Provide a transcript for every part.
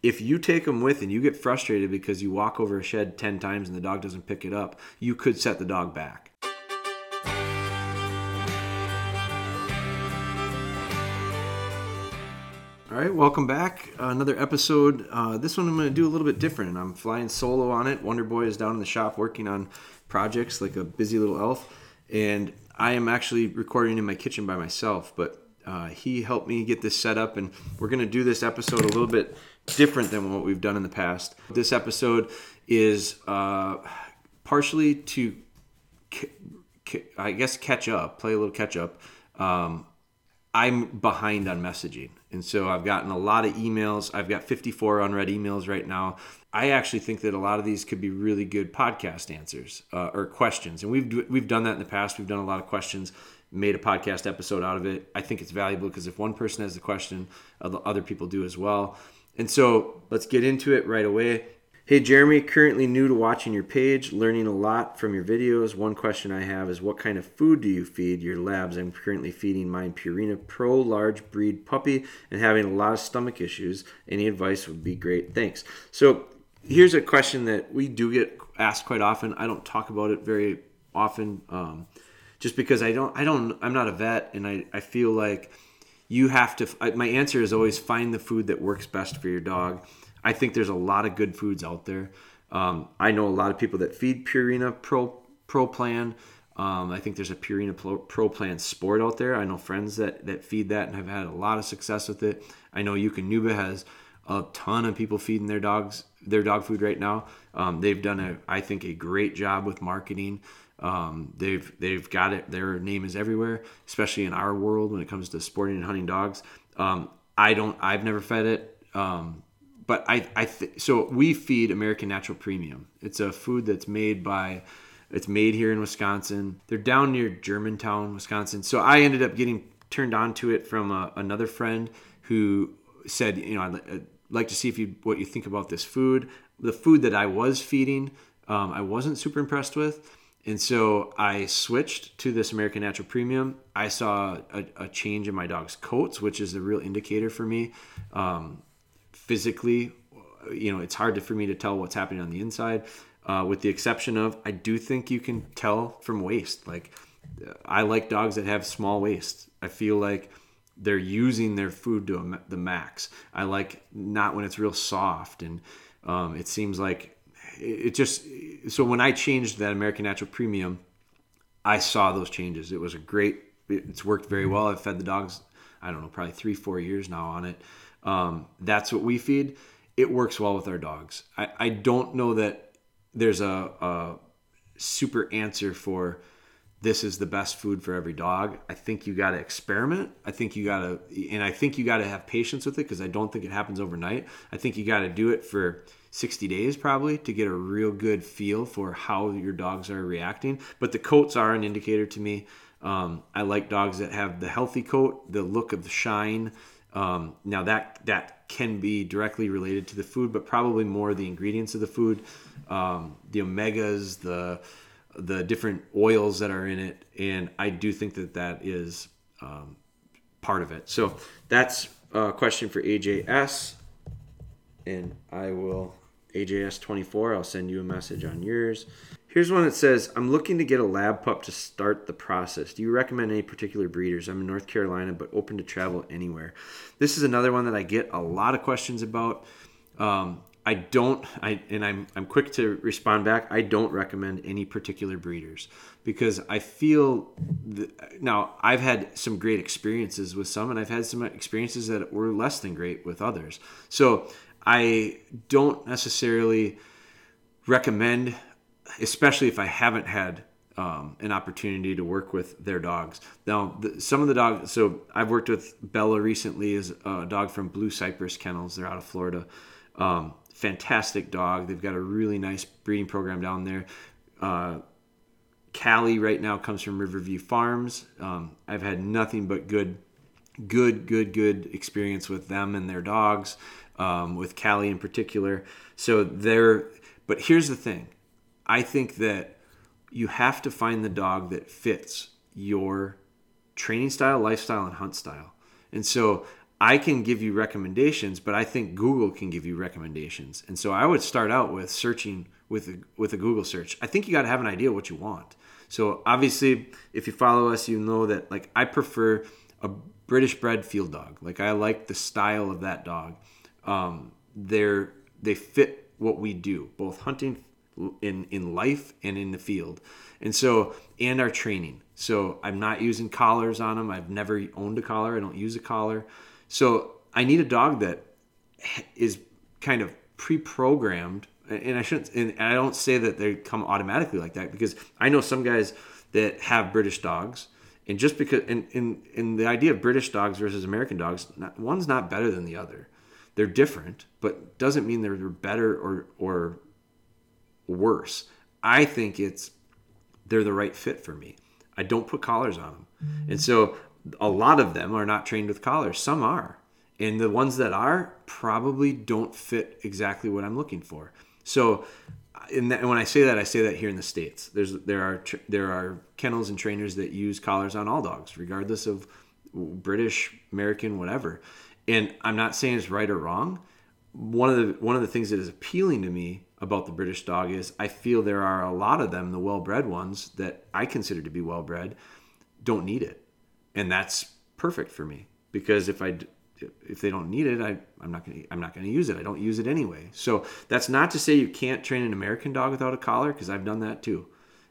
If you take them with and you get frustrated because you walk over a shed 10 times and the dog doesn't pick it up, you could set the dog back. All right, welcome back. Uh, another episode. Uh, this one I'm going to do a little bit different. I'm flying solo on it. Wonder Boy is down in the shop working on projects like a busy little elf. And I am actually recording in my kitchen by myself, but uh, he helped me get this set up. And we're going to do this episode a little bit different than what we've done in the past. This episode is uh, partially to, I guess, catch up, play a little catch up. Um, I'm behind on messaging. And so I've gotten a lot of emails. I've got 54 unread emails right now. I actually think that a lot of these could be really good podcast answers uh, or questions. And we've we've done that in the past. We've done a lot of questions, made a podcast episode out of it. I think it's valuable because if one person has the question, other people do as well. And so let's get into it right away. Hey Jeremy, currently new to watching your page, learning a lot from your videos. One question I have is what kind of food do you feed your labs? I'm currently feeding mine Purina Pro large breed puppy and having a lot of stomach issues. Any advice would be great. Thanks. So, here's a question that we do get asked quite often. I don't talk about it very often um, just because I don't I don't I'm not a vet and I I feel like you have to my answer is always find the food that works best for your dog I think there's a lot of good foods out there. Um, I know a lot of people that feed Purina Pro Pro Plan. Um, I think there's a Purina Pro, Pro Plan Sport out there. I know friends that that feed that and have had a lot of success with it. I know Eukanuba has a ton of people feeding their dogs their dog food right now. Um, they've done a I think a great job with marketing. Um, they've they've got it. Their name is everywhere, especially in our world when it comes to sporting and hunting dogs. Um, I don't. I've never fed it. Um, but I, I th- so we feed American Natural Premium. It's a food that's made by, it's made here in Wisconsin. They're down near Germantown, Wisconsin. So I ended up getting turned on to it from a, another friend who said, you know, I'd, I'd, like to see if you what you think about this food. The food that I was feeding, um, I wasn't super impressed with. And so I switched to this American Natural Premium. I saw a, a change in my dog's coats, which is the real indicator for me. Um, physically, you know, it's hard for me to tell what's happening on the inside. Uh, with the exception of, I do think you can tell from waste. Like, I like dogs that have small waste. I feel like they're using their food to the max. I like not when it's real soft, and um, it seems like it just. So when I changed that American Natural Premium, I saw those changes. It was a great. It's worked very well. I've fed the dogs. I don't know, probably three, four years now on it. Um, that's what we feed. It works well with our dogs. I, I don't know that there's a, a super answer for this is the best food for every dog. I think you got to experiment. I think you got to, and I think you got to have patience with it because I don't think it happens overnight. I think you got to do it for 60 days probably to get a real good feel for how your dogs are reacting. But the coats are an indicator to me. Um, I like dogs that have the healthy coat, the look of the shine, um, now that that can be directly related to the food, but probably more the ingredients of the food, um, the omegas, the the different oils that are in it, and I do think that that is um, part of it. So that's a question for AJS, and I will AJS twenty four. I'll send you a message on yours. Here's one that says, I'm looking to get a lab pup to start the process. Do you recommend any particular breeders? I'm in North Carolina, but open to travel anywhere. This is another one that I get a lot of questions about. Um, I don't, I and I'm I'm quick to respond back. I don't recommend any particular breeders because I feel now I've had some great experiences with some, and I've had some experiences that were less than great with others. So I don't necessarily recommend especially if I haven't had um, an opportunity to work with their dogs. Now, the, some of the dogs, so I've worked with Bella recently, is a dog from Blue Cypress Kennels. They're out of Florida. Um, fantastic dog. They've got a really nice breeding program down there. Uh, Callie right now comes from Riverview Farms. Um, I've had nothing but good, good, good, good experience with them and their dogs, um, with Callie in particular. So they're, but here's the thing I think that you have to find the dog that fits your training style, lifestyle, and hunt style. And so I can give you recommendations, but I think Google can give you recommendations. And so I would start out with searching with a, with a Google search. I think you got to have an idea what you want. So obviously, if you follow us, you know that like I prefer a British bred field dog. Like I like the style of that dog. Um, they're they fit what we do, both hunting in in life and in the field, and so and our training. So I'm not using collars on them. I've never owned a collar. I don't use a collar. So I need a dog that is kind of pre-programmed and I shouldn't and I don't say that they come automatically like that because I know some guys that have British dogs and just because in in, in the idea of British dogs versus American dogs not, one's not better than the other. They're different but doesn't mean they're better or or worse. I think it's they're the right fit for me. I don't put collars on them. Mm-hmm. and so a lot of them are not trained with collars some are and the ones that are probably don't fit exactly what I'm looking for so, that, when I say that, I say that here in the states. There's there are there are kennels and trainers that use collars on all dogs, regardless of British, American, whatever. And I'm not saying it's right or wrong. One of the one of the things that is appealing to me about the British dog is I feel there are a lot of them, the well-bred ones that I consider to be well-bred, don't need it, and that's perfect for me because if I if they don't need it, I, I'm not gonna I'm not gonna use it. I don't use it anyway. So that's not to say you can't train an American dog without a collar because I've done that too,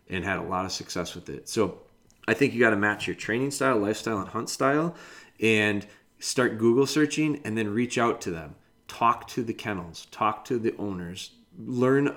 and had a lot of success with it. So I think you got to match your training style, lifestyle, and hunt style, and start Google searching, and then reach out to them. Talk to the kennels, talk to the owners, learn,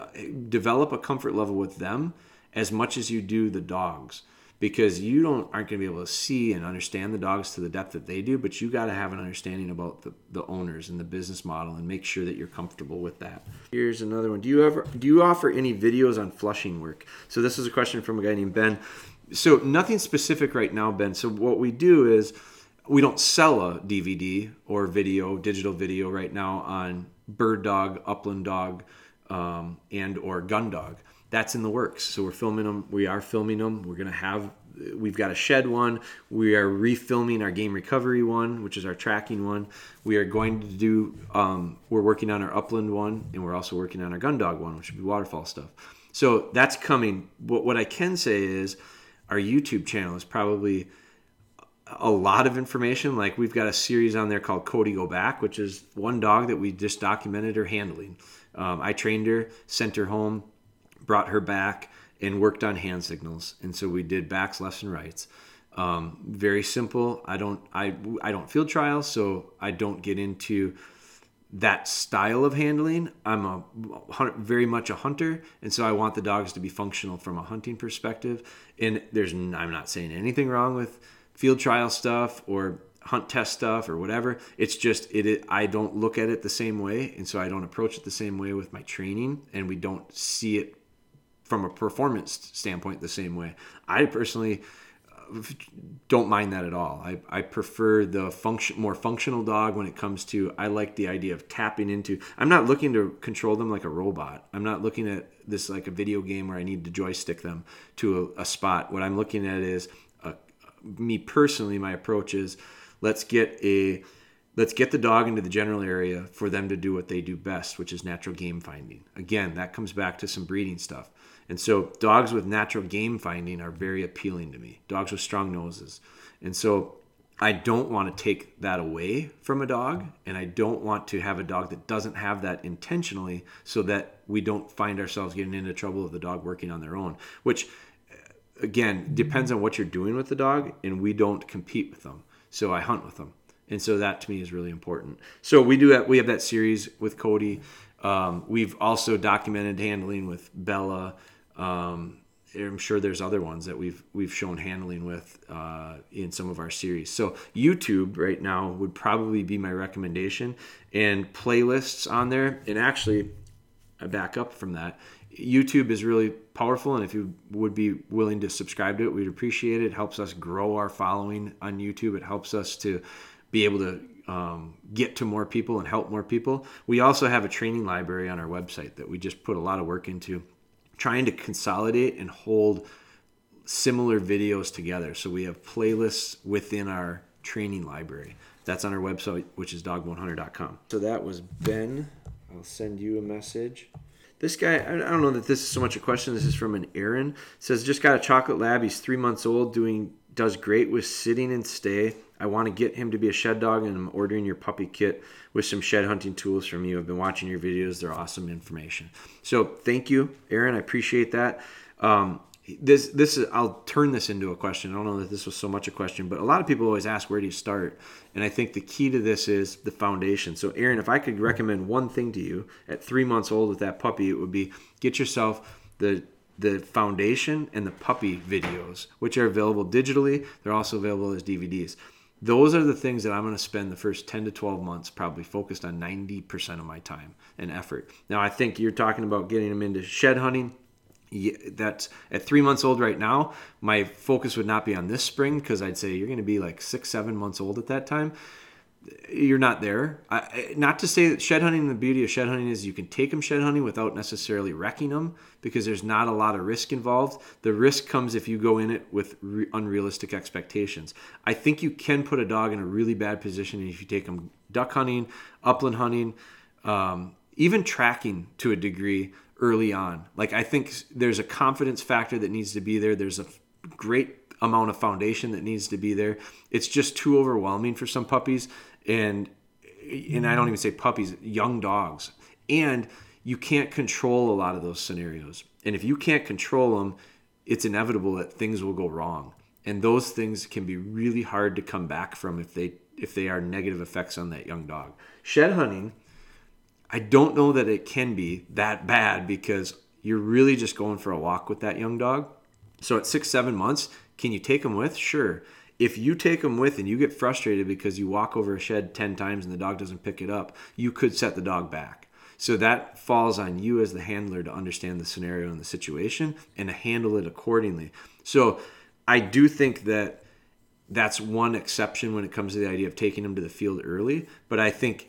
develop a comfort level with them as much as you do the dogs because you don't aren't going to be able to see and understand the dogs to the depth that they do but you got to have an understanding about the, the owners and the business model and make sure that you're comfortable with that. Here's another one. Do you ever do you offer any videos on flushing work? So this is a question from a guy named ben. So nothing specific right now ben. So what we do is we don't sell a dvd or video digital video right now on bird dog upland dog um, and or gun dog that's in the works. So we're filming them. We are filming them. We're gonna have. We've got a shed one. We are refilming our game recovery one, which is our tracking one. We are going to do. Um, we're working on our upland one, and we're also working on our gun dog one, which would be waterfowl stuff. So that's coming. What what I can say is, our YouTube channel is probably a lot of information. Like we've got a series on there called Cody Go Back, which is one dog that we just documented her handling. Um, I trained her, sent her home brought her back and worked on hand signals. And so we did backs, lefts, and rights. Um, very simple. I don't I I don't field trials, so I don't get into that style of handling. I'm a very much a hunter, and so I want the dogs to be functional from a hunting perspective. And there's I'm not saying anything wrong with field trial stuff or hunt test stuff or whatever. It's just it, it, I don't look at it the same way, and so I don't approach it the same way with my training, and we don't see it from a performance standpoint the same way. I personally uh, don't mind that at all. I, I prefer the function more functional dog when it comes to I like the idea of tapping into I'm not looking to control them like a robot. I'm not looking at this like a video game where I need to joystick them to a, a spot. What I'm looking at is a, uh, me personally my approach is let's get a let's get the dog into the general area for them to do what they do best, which is natural game finding. Again, that comes back to some breeding stuff. And so dogs with natural game finding are very appealing to me. Dogs with strong noses. And so I don't want to take that away from a dog and I don't want to have a dog that doesn't have that intentionally so that we don't find ourselves getting into trouble with the dog working on their own, which again depends on what you're doing with the dog and we don't compete with them. So I hunt with them. And so that to me is really important. So we do that. We have that series with Cody. Um, we've also documented handling with Bella um, I'm sure there's other ones that we've we've shown handling with uh, in some of our series. So YouTube right now would probably be my recommendation, and playlists on there. And actually, I back up from that. YouTube is really powerful, and if you would be willing to subscribe to it, we'd appreciate it. It helps us grow our following on YouTube. It helps us to be able to um, get to more people and help more people. We also have a training library on our website that we just put a lot of work into trying to consolidate and hold similar videos together. So we have playlists within our training library. That's on our website, which is dogboneHunter.com. So that was Ben. I'll send you a message. This guy, I don't know that this is so much a question. This is from an Aaron. It says just got a chocolate lab. He's three months old, doing does great with sitting and stay. I want to get him to be a shed dog, and I'm ordering your puppy kit with some shed hunting tools from you. I've been watching your videos; they're awesome information. So thank you, Aaron. I appreciate that. Um, this this is I'll turn this into a question. I don't know that this was so much a question, but a lot of people always ask where do you start? And I think the key to this is the foundation. So Aaron, if I could recommend one thing to you at 3 months old with that puppy, it would be get yourself the the foundation and the puppy videos, which are available digitally. They're also available as DVDs. Those are the things that I'm going to spend the first 10 to 12 months probably focused on 90% of my time and effort. Now, I think you're talking about getting them into shed hunting that's at three months old right now my focus would not be on this spring because i'd say you're going to be like six seven months old at that time you're not there I, not to say that shed hunting the beauty of shed hunting is you can take them shed hunting without necessarily wrecking them because there's not a lot of risk involved the risk comes if you go in it with re- unrealistic expectations i think you can put a dog in a really bad position if you take them duck hunting upland hunting um, even tracking to a degree early on. Like I think there's a confidence factor that needs to be there. There's a great amount of foundation that needs to be there. It's just too overwhelming for some puppies and and I don't even say puppies, young dogs. And you can't control a lot of those scenarios. And if you can't control them, it's inevitable that things will go wrong. And those things can be really hard to come back from if they if they are negative effects on that young dog. Shed hunting I don't know that it can be that bad because you're really just going for a walk with that young dog. So at six, seven months, can you take them with? Sure. If you take them with and you get frustrated because you walk over a shed 10 times and the dog doesn't pick it up, you could set the dog back. So that falls on you as the handler to understand the scenario and the situation and to handle it accordingly. So I do think that that's one exception when it comes to the idea of taking them to the field early. But I think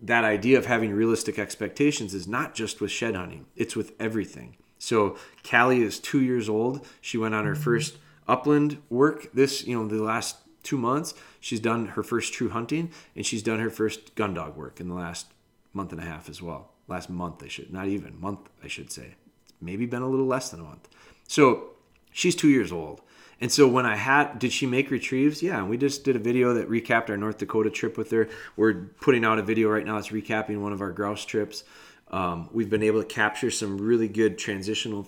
that idea of having realistic expectations is not just with shed hunting, it's with everything. So Callie is two years old. She went on her mm-hmm. first upland work this, you know, the last two months. She's done her first true hunting and she's done her first gun dog work in the last month and a half as well. Last month, I should, not even month, I should say. Maybe been a little less than a month. So she's two years old. And so when I had, did she make retrieves? Yeah, we just did a video that recapped our North Dakota trip with her. We're putting out a video right now that's recapping one of our grouse trips. Um, we've been able to capture some really good transitional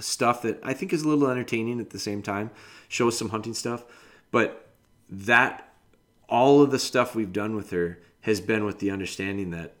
stuff that I think is a little entertaining at the same time, shows some hunting stuff. But that, all of the stuff we've done with her has been with the understanding that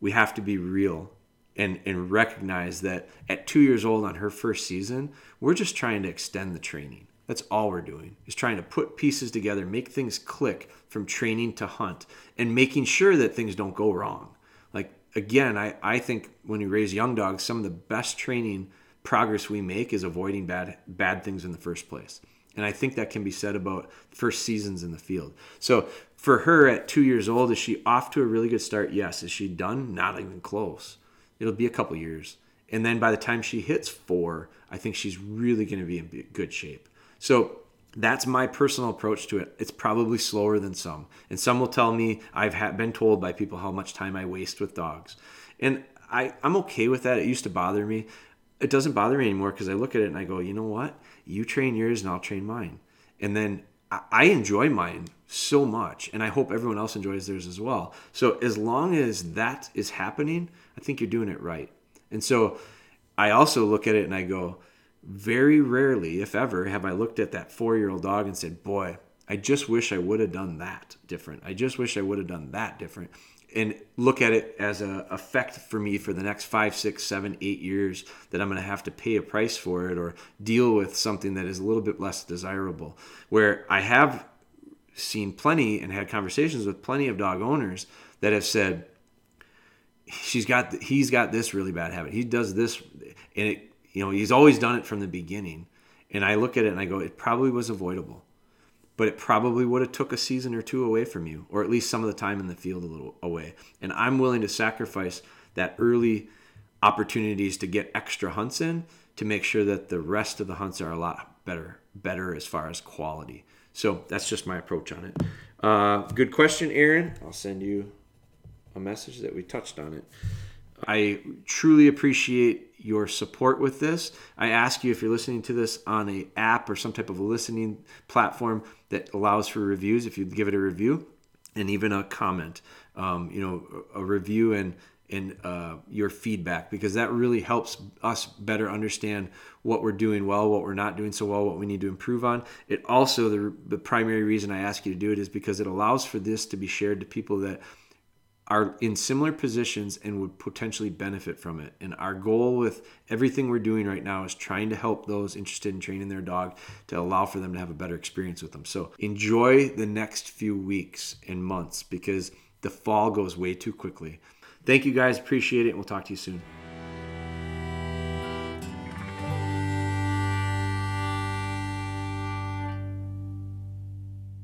we have to be real and, and recognize that at two years old on her first season, we're just trying to extend the training that's all we're doing is trying to put pieces together, make things click from training to hunt, and making sure that things don't go wrong. Like again, I, I think when you raise young dogs, some of the best training progress we make is avoiding bad bad things in the first place. And I think that can be said about first seasons in the field. So for her at two years old, is she off to a really good start? Yes. Is she done? Not even close. It'll be a couple years. And then by the time she hits four, I think she's really going to be in good shape. So that's my personal approach to it. It's probably slower than some. And some will tell me I've been told by people how much time I waste with dogs. And I, I'm okay with that. It used to bother me. It doesn't bother me anymore because I look at it and I go, you know what? You train yours and I'll train mine. And then I, enjoy mine so much. And I hope everyone else enjoys theirs as well. So as long as that is happening, I think you're doing it right. And so I also look at it and I go, very rarely, if ever, have I looked at that four year old dog and said, Boy, I just wish I would have done that different. I just wish I would have done that different. And look at it as a effect for me for the next five, six, seven, eight years that I'm going to have to pay a price for it or deal with something that is a little bit less desirable. Where I have seen plenty and had conversations with plenty of dog owners that have said, she's got he's got this really bad habit. He does this and it you know, he's always done it from the beginning. And I look at it and I go, it probably was avoidable. But it probably would have took a season or two away from you, or at least some of the time in the field a little away. And I'm willing to sacrifice that early opportunities to get extra hunts in to make sure that the rest of the hunts are a lot better better as far as quality. So that's just my approach on it. Uh, good question, Aaron. I'll send you a message that we touched on it. I truly appreciate your support with this. I ask you if you're listening to this on a app or some type of a listening platform that allows for reviews, if you'd give it a review and even a comment, um, you know, a review and and uh, your feedback because that really helps us better understand what we're doing well, what we're not doing so well, what we need to improve on. It also the, the primary reason I ask you to do it is because it allows for this to be shared to people that are in similar positions and would potentially benefit from it. And our goal with everything we're doing right now is trying to help those interested in training their dog to allow for them to have a better experience with them. So enjoy the next few weeks and months because the fall goes way too quickly. Thank you guys. Appreciate it. And we'll talk to you soon.